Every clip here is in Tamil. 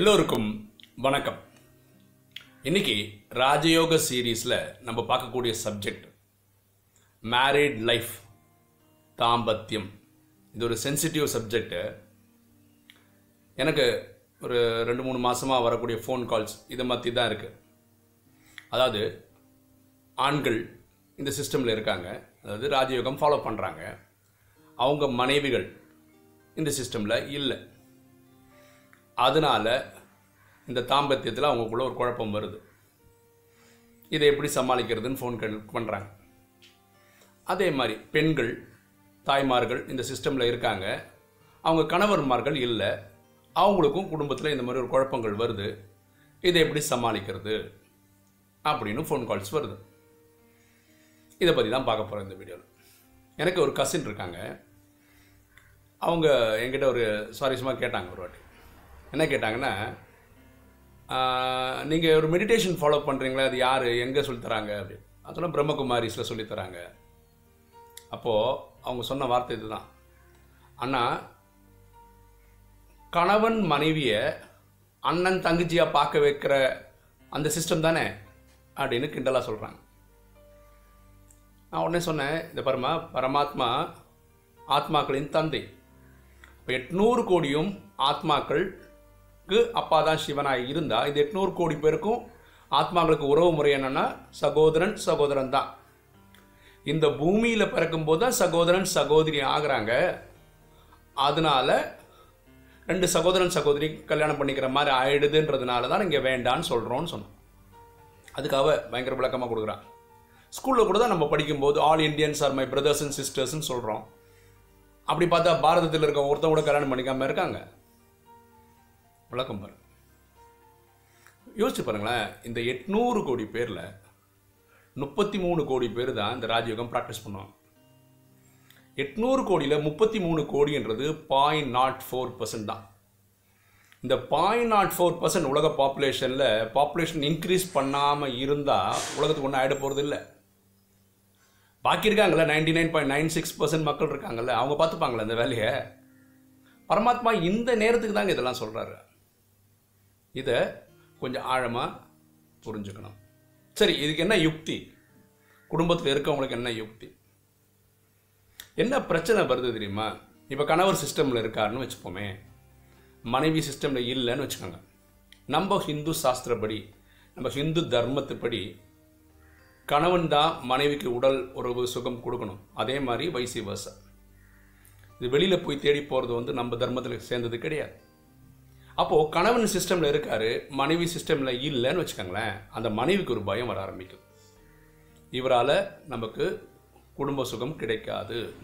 எல்லோருக்கும் வணக்கம். இன்னைக்கு ராஜயோக சீரீஸில் நம்ம பார்க்கக்கூடிய சப்ஜெக்ட் மேரிட் லைஃப் தாம்பத்தியம். இது ஒரு சென்சிட்டிவ் சப்ஜெக்ட்டு எனக்கு ஒரு ரெண்டு மூணு மாதமாக வரக்கூடிய ஃபோன் கால்ஸ் இதை மாதிரி தான் இருக்குது அதாவது ஆண்கள் இந்த சிஸ்டமில் இருக்காங்க. அதாவது ராஜயோகம் ஃபாலோ பண்ணுறாங்க அவங்க மனைவிகள் இந்த சிஸ்டமில் இல்லை. அதனால் இந்த தாம்பத்தியத்தில் அவங்களுக்குள்ள ஒரு குழப்பம் வருது. இதை எப்படி சமாளிக்கிறதுன்னு ஃபோன் பண்ணுறாங்க அதே மாதிரி பெண்கள் தாய்மார்கள் இந்த சிஸ்டமில் இருக்காங்க. அவங்க கணவன்மார்கள் இல்லை. அவங்களுக்கும் குடும்பத்தில் இந்த மாதிரி ஒரு குழப்பங்கள் வருது. இதை எப்படி சமாளிக்கிறது அப்படின்னு ஃபோன் கால்ஸ் வருது. இதை பற்றி தான் பார்க்க போகிறேன் இந்த வீடியோவில் எனக்கு ஒரு கசின் இருக்காங்க. அவங்க என்கிட்ட ஒரு சுவாரஸ்யமாக கேட்டாங்க ஒரு வாட்டி. என்ன கேட்டாங்கன்னா நீங்கள் ஒரு மெடிடேஷன் ஃபாலோ பண்ணுறீங்களா அது யார்? எங்கே சொல்லித்தராங்க அப்படின்னு. அதெல்லாம் பிரம்மகுமாரிஸில் சொல்லித்தராங்க அப்போது அவங்க சொன்ன வார்த்தை இதுதான். அண்ணா கணவன் மனைவியை அண்ணன் தங்கச்சியாக பார்க்க வைக்கிற அந்த சிஸ்டம் தானே? அப்படின்னு கிண்டலாக சொல்கிறாங்க நான் உடனே சொன்னேன் இந்த பரமா பரமாத்மா ஆத்மாக்களின் தந்தை. இப்போ எட்நூறு கோடியும் ஆத்மாக்கள் அப்பா தான் சிவனாக இருந்தால் இது எட்நூறு கோடி பேருக்கும் ஆத்மாங்களுக்கு உறவு முறை என்னென்னா சகோதரன் சகோதரன் தான். இந்த பூமியில் பிறக்கும்போது தான் சகோதரன் சகோதரி ஆகிறாங்க. அதனால ரெண்டு சகோதரன் சகோதரி கல்யாணம் பண்ணிக்கிற மாதிரி ஆயிடுதுன்றதுனால தான் இங்கே வேண்டான்னு சொல்கிறோன்னு சொன்னோம். அதுக்காக பயங்கர விளக்கமாக கொடுக்குறான் ஸ்கூலில் கூட தான் நம்ம படிக்கும்போது all Indians are my brothers and சிஸ்டர்ஸ்ன்னு சொல்கிறோம் அப்படி பார்த்தா பாரதத்தில் இருக்க ஒருத்தவங்க கூட கல்யாணம் பண்ணிக்காமல் இருக்காங்க. விளக்கம் பாரு யோசிச்சு பாருங்களேன் இந்த எட்நூறு கோடி பேரில் முப்பத்தி மூணு கோடி பேர் தான் இந்த ராஜயோகம் ப்ராக்டிஸ் பண்ணுவாங்க. எட்நூறு கோடியில் முப்பத்தி மூணு கோடின்றது பாயிண்ட் நாட் ஃபோர் பர்சன்ட் தான். இந்த பாயிண்ட் நாட் ஃபோர் பர்சன்ட் உலக பாப்புலேஷனில் பாப்புலேஷன் இன்க்ரீஸ் பண்ணாமல் இருந்தால் உலகத்துக்கு ஒன்றும் ஆகிட போகிறது இல்லை. பாக்கி இருக்காங்கல்ல ninety nine point nine six percent மக்கள் இருக்காங்கல்ல அவங்க பார்த்துப்பாங்களே அந்த வேலையை? பரமாத்மா இந்த நேரத்துக்கு தாங்க இதெல்லாம் சொல்கிறாரு இதை கொஞ்சம் ஆழமாக புரிஞ்சுக்கணும். சரி இதுக்கு என்ன யுக்தி? குடும்பத்தில் இருக்கவங்களுக்கு என்ன யுக்தி? என்ன பிரச்சனை வருது தெரியுமா? இப்போ கணவர் சிஸ்டமில் இருக்காருன்னு வச்சுப்போமே. மனைவி சிஸ்டமில் இல்லைன்னு வச்சுக்கோங்க. நம்ம ஹிந்து சாஸ்திரப்படி நம்ம ஹிந்து தர்மத்துப்படி கணவன் தான் மனைவிக்கு உடல் உறவு சுகம் கொடுக்கணும். அதே மாதிரி வைசி வசம் இது வெளியில் போய் தேடி போகிறது வந்து நம்ம தர்மத்தில் சேர்ந்தது கிடையாது. அப்போது கணவன் சிஸ்டமில் இருக்காரு மனைவி சிஸ்டமில் இல்லைன்னு வச்சுக்கோங்களேன் அந்த மனைவிக்கு ஒரு பயம் வர ஆரம்பிக்கும். இவரால் நமக்கு குடும்ப சுகம் கிடைக்காது.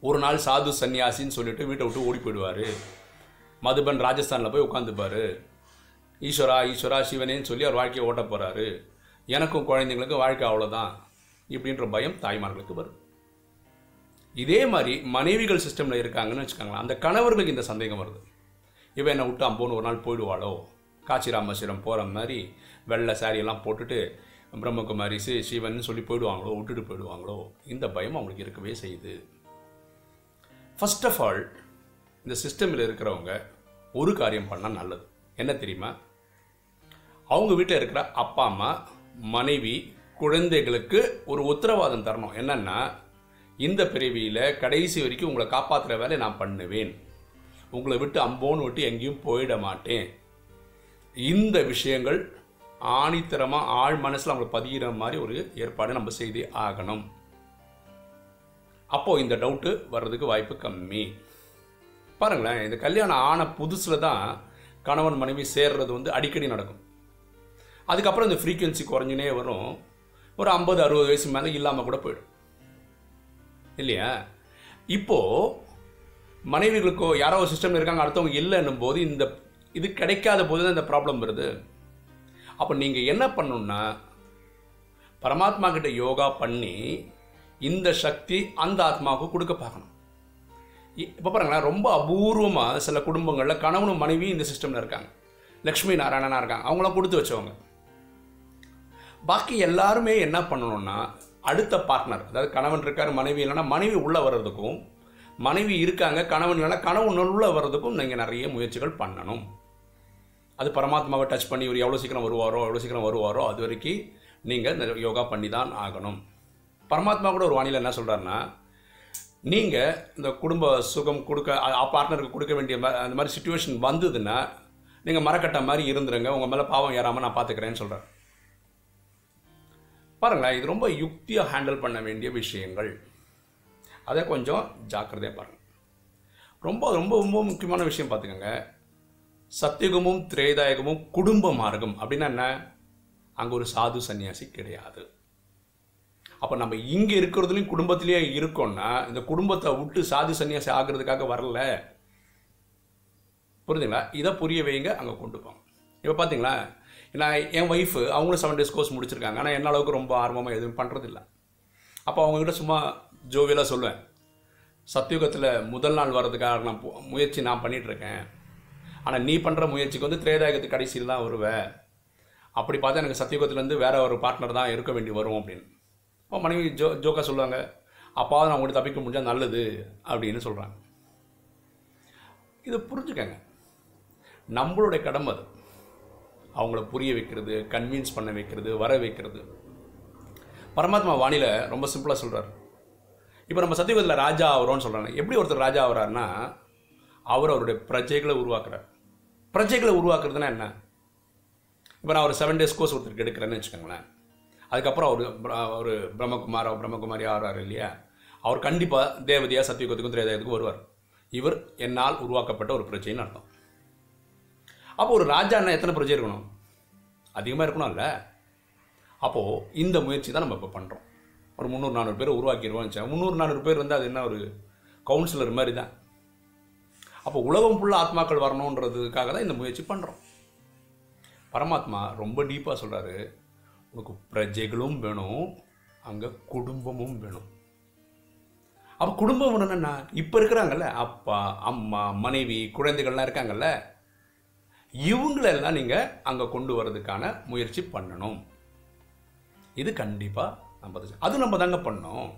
ஒரு நாள் சாது சன்னியாசின்னு சொல்லிட்டு வீட்டை விட்டு ஓடி போயிடுவார். மதுபன் ராஜஸ்தானில் போய் உட்காந்துப்பார். ஈஸ்வரா ஈஸ்வரா சிவனேன்னு சொல்லி அவர் வாழ்க்கையை ஓட்ட போகிறாரு எனக்கும் குழந்தைங்களுக்கும் வாழ்க்கை அவ்வளோதான் இப்படின்ற பயம் தாய்மார்களுக்கு வரும். இதே மாதிரி மனைவிகள் சிஸ்டமில் இருக்காங்கன்னு வச்சுக்கோங்களேன் அந்த கணவர்களுக்கு இந்த சந்தேகம் வருது. இவன் என்னை விட்டு அம்போன்னு ஒரு நாள் போயிடுவாளோ? காட்சி ராமேஸ்வரம் போகிற மாதிரி வெள்ளை சாரியெல்லாம் போட்டுட்டு பிரம்மகுமாரி சி சிவன் சொல்லி போயிடுவாங்களோ விட்டுட்டு போயிடுவாங்களோ? இந்த பயம் அவங்களுக்கு இருக்கவே செய்யுது. ஃபஸ்ட் ஆஃப் ஆல் இந்த சிஸ்டமில் இருக்கிறவங்க ஒரு காரியம் பண்ணால் நல்லது. என்ன தெரியுமா? அவங்க வீட்டில் இருக்கிற அப்பா அம்மா மனைவி குழந்தைகளுக்கு ஒரு உத்தரவாதம் தரணும். என்னென்னா இந்த பிறவியில் கடைசி வரைக்கும் உங்களை காப்பாற்றுற வேலை நான் பண்ணுவேன். உங்களை விட்டு அம்போன்னு விட்டு எங்கேயும் போயிட மாட்டேன். இந்த விஷயங்கள் ஆணித்தரமாக ஆழ் மனசில் அவங்களை பதிகிற மாதிரி ஒரு ஏற்பாடு நம்ம செய்தே ஆகணும். அப்போது இந்த டவுட்டு வர்றதுக்கு வாய்ப்பு கம்மி. பாருங்களேன் இந்த கல்யாணம் ஆன புதுசில் தான் கணவன் மனைவி சேர்றது வந்து அடிக்கடி நடக்கும். அதுக்கப்புறம் இந்த ஃப்ரீக்குவென்சி குறைஞ்சினே வரும். ஒரு ஐம்பது அறுபது வயசு மேலே இல்லாமல் கூட போயிடும். இல்லையா? இப்போது மனைவிகளுக்கோ யாரோ ஒரு சிஸ்டம் இருக்காங்க அடுத்தவங்க இல்லைன்னும் போது இந்த இது கிடைக்காத போது தான் இந்த ப்ராப்ளம் வருது. அப்போ நீங்கள் என்ன பண்ணணும்னா பரமாத்மா கிட்ட யோகா பண்ணி இந்த சக்தி அந்த ஆத்மாவுக்கு கொடுக்க பார்க்கணும். இப்போ பாருங்களேன் ரொம்ப அபூர்வமாக சில குடும்பங்களில் கணவனும் மனைவியும் இந்த சிஸ்டமில் இருக்காங்க. லக்ஷ்மி நாராயணனாக இருக்காங்க அவங்களாம் கொடுத்து வச்சவங்க. பாக்கி எல்லாருமே என்ன பண்ணணும்னா அடுத்த பார்ட்னர் அதாவது கணவன் இருக்கார் மனைவி இல்லைன்னா மனைவி உள்ளே வர்றதுக்கும் மனைவி இருக்காங்க கணவன் இல்லைன்னா கணவன் உள்ளே வர்றதுக்கும் நீங்கள் நிறைய முயற்சிகள் பண்ணணும். அது பரமாத்மாவை டச் பண்ணி இவர் எவ்வளோ சீக்கிரம் வருவாரோ எவ்வளோ சீக்கிரம் வருவாரோ அது வரைக்கும் நீங்கள் யோகா பண்ணி தான் ஆகணும். பரமாத்மா கூட ஒரு வானிலை என்ன சொல்கிறாருன்னா நீங்கள் இந்த குடும்ப சுகம் கொடுக்க பார்ட்னருக்கு கொடுக்க வேண்டிய அந்த மாதிரி சுச்சுவேஷன் வந்ததுன்னா நீங்கள் மரக்கட்டை மாதிரி இருந்துருங்க உங்கள் மேலே பாவம் ஏறாமல் நான் பார்த்துக்கிறேன்னு சொல்கிறேன் பாருங்களேன் இது ரொம்ப யுக்தியாக ஹேண்டில் பண்ண வேண்டிய விஷயங்கள். அதை கொஞ்சம் ஜாக்கிரதையாக பாருங்கள் ரொம்ப ரொம்ப ரொம்ப முக்கியமான விஷயம் பார்த்துக்கோங்க. சத்தியுகமும் திரேதாயகமும் குடும்ப மார்க்கம் அப்படின்னா என்ன? அங்கே ஒரு சாது சன்னியாசி கிடையாது. அப்போ நம்ம இங்கே இருக்கிறதுலையும் குடும்பத்திலேயே இருக்கோம்னா இந்த குடும்பத்தை விட்டு சாது சன்னியாசி ஆகிறதுக்காக வரல. புரிஞ்சுங்களா? இதை புரிய வைங்க அங்கே கொண்டு போங்க. இப்போ பார்த்தீங்களா நான் என் ஒய்ஃபு அவங்களும் செவன் டேஸ் கோர்ஸ் முடிச்சிருக்காங்க. ஆனால் என்ன அளவுக்கு ரொம்ப ஆர்வமாக எதுவும் பண்ணுறதில்ல அப்போ அவங்ககிட்ட சும்மா ஜோவியலாக சொல்லுவேன் சத்தியுகத்தில் முதல் நாள் வர்றதுக்காக நான் முயற்சி நான் பண்ணிகிட்ருக்கேன் ஆனால் நீ பண்ணுற முயற்சிக்கு வந்து திரேதாயகத்து கடைசியில் தான் வருவேன் அப்படி பார்த்தா எனக்கு சத்தியுகத்துலேருந்து வேற ஒரு பார்ட்னர் தான் இருக்க வேண்டி வரும் அப்படின்னு. அப்போ மனைவி ஜோ ஜோக்காக சொல்லுவாங்க அப்பாவது நான் உங்களுக்கு தப்பிக்க முடிஞ்சால் நல்லது அப்படின்னு சொல்கிறாங்க இதை புரிஞ்சுக்கங்க. நம்மளுடைய கடமை அது. அவங்கள புரிய வைக்கிறது கன்வின்ஸ் பண்ண வைக்கிறது வர வைக்கிறது. பரமாத்மா வானிலை ரொம்ப சிம்பிளாக சொல்கிறார் இப்போ நம்ம சத்தியுகத்தில் ராஜா ஆகிறோம்னு சொல்கிறாங்க எப்படி ஒருத்தர் ராஜா ஆகிறாருன்னா அவர் அவருடைய பிரஜைகளை உருவாக்குறார். பிரஜைகளை உருவாக்குறதுனா என்ன? இப்போ நான் ஒரு செவன் டேஸ் கோர்ஸ் ஒருத்தருக்கு எடுக்கிறேன்னு வச்சுக்கோங்களேன். அதுக்கப்புறம் அவர் ஒரு பிரம்மகுமார் பிரம்மகுமாரி ஆகிறார் இல்லையா? அவர் கண்டிப்பாக தேவதையாக சத்தியுகத்துக்கும் திரேதயத்துக்கும் வருவார். இவர் என்னால் உருவாக்கப்பட்ட ஒரு பிரஜைன்னு அர்த்தம். அப்போ ஒரு ராஜான்னா எத்தனை பிரஜை இருக்கணும்? அதிகமாக இருக்கணும்ல அப்போது இந்த முயற்சி தான் நம்ம இப்போ பண்ணுறோம் ஒரு முந்நூறு நானூறு பேர் உருவாக்கிடுவோம் வச்சா முந்நூறு நானூறு பேர் வந்து அது என்ன ஒரு கவுன்சிலர் மாதிரி தான். அப்போ உலகம் ஃபுல்லாக ஆத்மாக்கள் வரணுன்றதுக்காக தான் இந்த முயற்சி பண்ணுறோம் பரமாத்மா ரொம்ப டீப்பாக சொல்கிறாரு உனக்கு பிரஜைகளும் வேணும் அங்கே குடும்பமும் வேணும். அப்போ குடும்பம் வேணும்னா இப்போ இருக்கிறாங்கல்ல அப்பா அம்மா மனைவி குழந்தைகள்லாம் இருக்காங்கல்ல இவங்களெல்லாம் நீங்கள் அங்கே கொண்டு வரதுக்கான முயற்சி பண்ணணும். இது கண்டிப்பாக நம்ம அது- நம்ம தாங்க பண்ணோம்.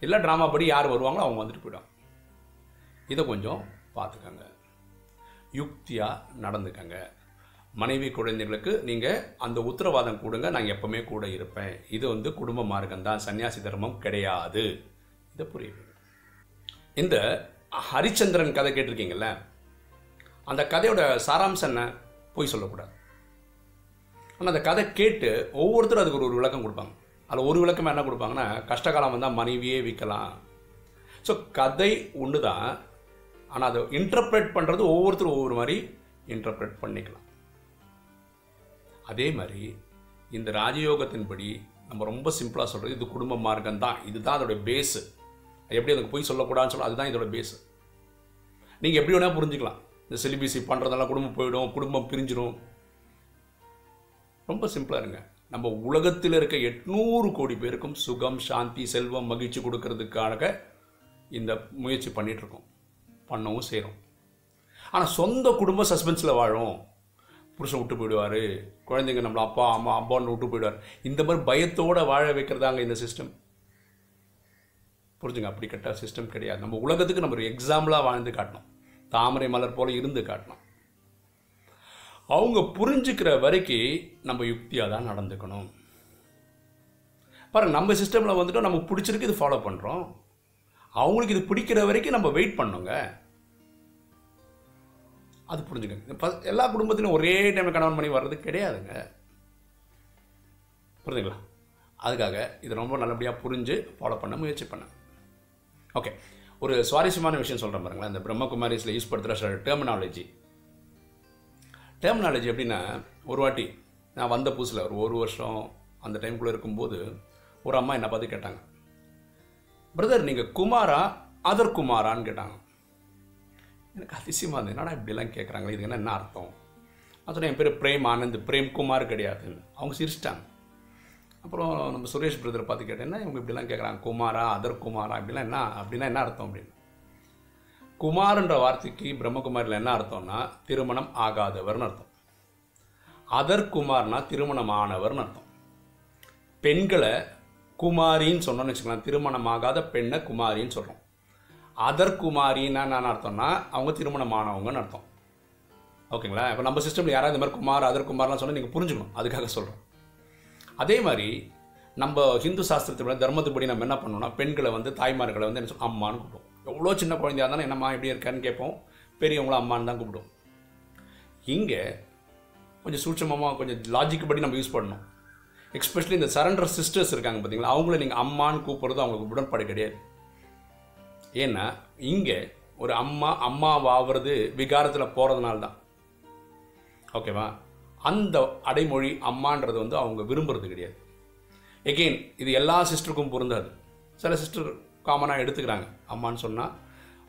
இல்லை ட்ராமா படி யார் வருவாங்களோ அவங்க வந்துட்டு போயிடும் இதை கொஞ்சம் பார்த்துக்கங்க. யுக்தியாக நடந்துக்கங்க. மனைவி குழந்தைகளுக்கு நீங்கள் அந்த உத்தரவாதம் கொடுங்க நான் எப்பவுமே கூட இருப்பேன். இது வந்து குடும்ப மார்க்கம் தான் சன்னியாசி தர்மம் கிடையாது. இதை புரியுது இந்த ஹரிச்சந்திரன் கதை கேட்டிருக்கீங்கள அந்த கதையோட சாராம்சம் என்ன? போய் சொல்லக்கூடாது. ஆனால் அந்த கதை கேட்டு ஒவ்வொருத்தரும் அதுக்கு ஒரு ஒரு விளக்கம் கொடுப்பாங்க. அதில் ஒரு விளக்கம் என்ன கொடுப்பாங்கன்னா கஷ்டகாலம் வந்தால் மனைவியே விற்கலாம். ஸோ கதை ஒன்று தான் ஆனால் அதை இன்டர்பிரேட் பண்ணுறது ஒவ்வொருத்தரும் ஒவ்வொரு மாதிரி இன்டர்பிரேட் பண்ணிக்கலாம். அதே மாதிரி இந்த ராஜயோகத்தின்படி நம்ம ரொம்ப சிம்பிளாக சொல்கிறது இது குடும்ப மார்க்கம் தான் இதுதான் அதோடய பேஸு எப்படி அதுக்கு போய் சொல்லக்கூடாதுன்னு சொல்ல அதுதான் இதோட பேஸு நீங்கள் எப்படி வேணால் புரிஞ்சுக்கலாம். இந்த சிலிபிசி பண்ணுறதெல்லாம் குடும்பம் போயிடும் குடும்பம் பிரிஞ்சிடும் ரொம்ப சிம்பிளாக இருங்க. நம்ம உலகத்தில் இருக்க எட்நூறு கோடி பேருக்கும் சுகம் சாந்தி செல்வம் மகிழ்ச்சி கொடுக்கறதுக்காக இந்த முயற்சி பண்ணிகிட்ருக்கோம் பண்ணவும் செய்கிறோம் ஆனால் சொந்த குடும்பம் சஸ்பென்ஸில் வாழும். புருஷன் விட்டு போயிடுவார். குழந்தைங்க நம்மளை அப்பா அம்மா அப்பான்னு விட்டு போயிடுவார். இந்த மாதிரி பயத்தோடு வாழ வைக்கிறதாங்க இந்த சிஸ்டம் புரிஞ்சுங்க? அப்படி கட்ட சிஸ்டம் கிடையாது. நம்ம உலகத்துக்கு நம்ம ஒரு எக்ஸாம்பிளாக வாழ்ந்து காட்டணும். தாமரை மலர் போல் இருந்து காட்டணும். அவங்க புரிஞ்சுக்கிற வரைக்கும் நம்ம யுக்தியாக தான் நடந்துக்கணும். பாருங்கள் நம்ம சிஸ்டமில் வந்துட்டு நமக்கு பிடிச்சிருக்கு இது ஃபாலோ பண்ணுறோம் அவங்களுக்கு இது பிடிக்கிற வரைக்கும் நம்ம வெயிட் பண்ணுங்க. அது புரிஞ்சுக்கங்க. எல்லா குடும்பத்திலும் ஒரே டைமில் கணவன் மணி வர்றது கிடையாதுங்க. புரிஞ்சுங்களா? அதுக்காக இது ரொம்ப நல்லபடியாக புரிஞ்சு ஃபாலோ பண்ண முயற்சி பண்ணேன் ஓகே ஒரு சுவாரஸ்யமான விஷயம் சொல்கிறேன் பாருங்களேன். இந்த பிரம்மகுமாரிஸில் யூஸ் படுத்துகிற சில டெர்மினாலஜி டெர்மினாலஜி எப்படின்னா ஒரு வாட்டி நான் வந்த புதுசில் ஒரு ஒரு வருஷம் அந்த டைம்குள்ளே இருக்கும்போது ஒரு அம்மா என்னை பார்த்து கேட்டாங்க. பிரதர் நீங்கள் குமாரா அதர் குமாரான்னு கேட்டாங்க. எனக்கு அதிசயமாக இருந்தது. என்னடா இப்படிலாம் கேட்குறாங்களே இது என்ன அர்த்தம்? நான் என் பேர் பிரேம் ஆனந்த் பிரேம் குமார் கிடையாதுன்னு. அவங்க சிரிச்சிட்டாங்க. அப்புறம் நம்ம சுரேஷ் பிரதர் பார்த்து கேட்டேன்னா இவங்க இப்படிலாம் கேட்குறாங்க குமாரா அதர் குமாரா இப்படிலாம் என்ன அப்படின்னா என்ன அர்த்தம்? அப்படின்னு. குமார்ன்ற வார்த்தைக்கு பிரம்மகுமாரில் என்ன அர்த்தம்னா திருமணம் ஆகாதவர்னு அர்த்தம். அதர்குமார்னா திருமணம் ஆனவர்னு அர்த்தம். பெண்களை குமாரின்னு சொன்னோம்னு வச்சுக்கலாம் திருமணம் ஆகாத பெண்ணை குமாரின்னு சொல்கிறோம் அதர் குமாரின்னா என்ன அர்த்தம்னா அவங்க திருமணம் ஆனவங்கன்னு அர்த்தம். ஓகேங்களா? இப்போ நம்ம சிஸ்டமில் யாராவது இந்த மாதிரி குமார் அதர்குமார்லாம் சொன்னால் நீங்கள் புரிஞ்சுக்கணும். அதுக்காக சொல்கிறோம் அதே மாதிரி நம்ம ஹிந்து சாஸ்திரத்தோட தர்மத்துப்படி நம்ம என்ன பண்ணோம்னா பெண்களை வந்து தாய்மார்களை வந்து என்ன அம்மான்னு கூப்பிடுவோம். எவ்வளோ சின்ன குழந்தையாக இருந்தாலும் என்னம்மா எப்படி இருக்கான்னு கேட்போம். பெரியவங்கள அம்மான்னு தான் கூப்பிடும். இங்கே கொஞ்சம் சூட்சமமாக கொஞ்சம் லாஜிக் படி நம்ம யூஸ் பண்ணணும். எக்ஸ்பெஷலி இந்த சரண்டர் சிஸ்டர்ஸ் இருக்காங்க பார்த்தீங்களா அவங்கள நீங்கள் அம்மான்னு கூப்பிட்றது அவங்களுக்கு உடன்பாடு கிடையாது. ஏன்னா இங்கே ஒரு அம்மா அம்மாவாகிறது விகாரத்தில் போகிறதுனால தான் ஓகேவா? அந்த அடைமொழி அம்மான்றது வந்து அவங்க விரும்புறது கிடையாது. எகெயின் இது எல்லா சிஸ்டருக்கும் பொருந்தாது. சில சிஸ்டர் காமனாக எடுத்துக்கிறாங்க. அம்மான்னு சொன்னால்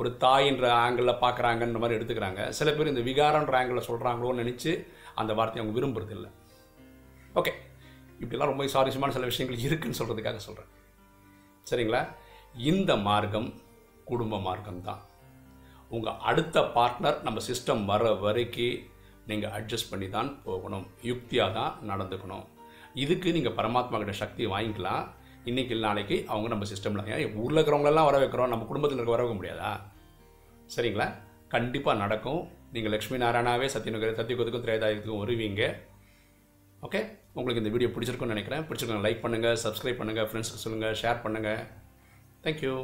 ஒரு தாயின்ற ஆங்கிளில் பார்க்குறாங்கன்ற மாதிரி எடுத்துக்கிறாங்க. சில பேர் இந்த விகாரன்ற ஆங்கிளில் சொல்கிறாங்களோன்னு நினச்சி அந்த வார்த்தையை அவங்க விரும்புறது இல்லை ஓகே இப்படிலாம் ரொம்ப சுவாரஸ்யமான சில விஷயங்கள் இருக்குன்னு சொல்கிறதுக்காக சொல்கிறேன் சரிங்களா? இந்த மார்க்கம் குடும்ப மார்க்கம் தான். உங்கள் அடுத்த பார்ட்னர் நம்ம சிஸ்டம் வர வரைக்கும் நீங்கள் அட்ஜஸ்ட் பண்ணி தான் போகணும். யுக்தியாக தான் நடந்துக்கணும். இதுக்கு நீங்கள் பரமாத்மா கிட்ட சக்தி வாங்கிக்கலாம். இன்னைக்கு இல்லை நாளைக்கு அவங்க நம்ம சிஸ்டமில் ஏன் ஊரில் இருக்கிறவங்களெல்லாம் வர வைக்கிறோம் நம்ம குடும்பத்தில் இருக்க வர வைக்க முடியாதா? சரிங்களா? கண்டிப்பாக நடக்கும். நீங்கள் லக்ஷ்மி நாராயணாவே சத்தியநகர் சத்தியகுதுக்கும் திரேதாயத்துக்கும் வருவீங்க. ஓகே உங்களுக்கு இந்த வீடியோ பிடிச்சிருக்குன்னு நினைக்கிறேன் பிடிச்சிருக்கோங்க லைக் பண்ணுங்கள் சப்ஸ்கிரைப் பண்ணுங்கள் ஃப்ரெண்ட்ஸுக்கு சொல்லுங்கள் ஷேர் பண்ணுங்கள் தேங்க்யூ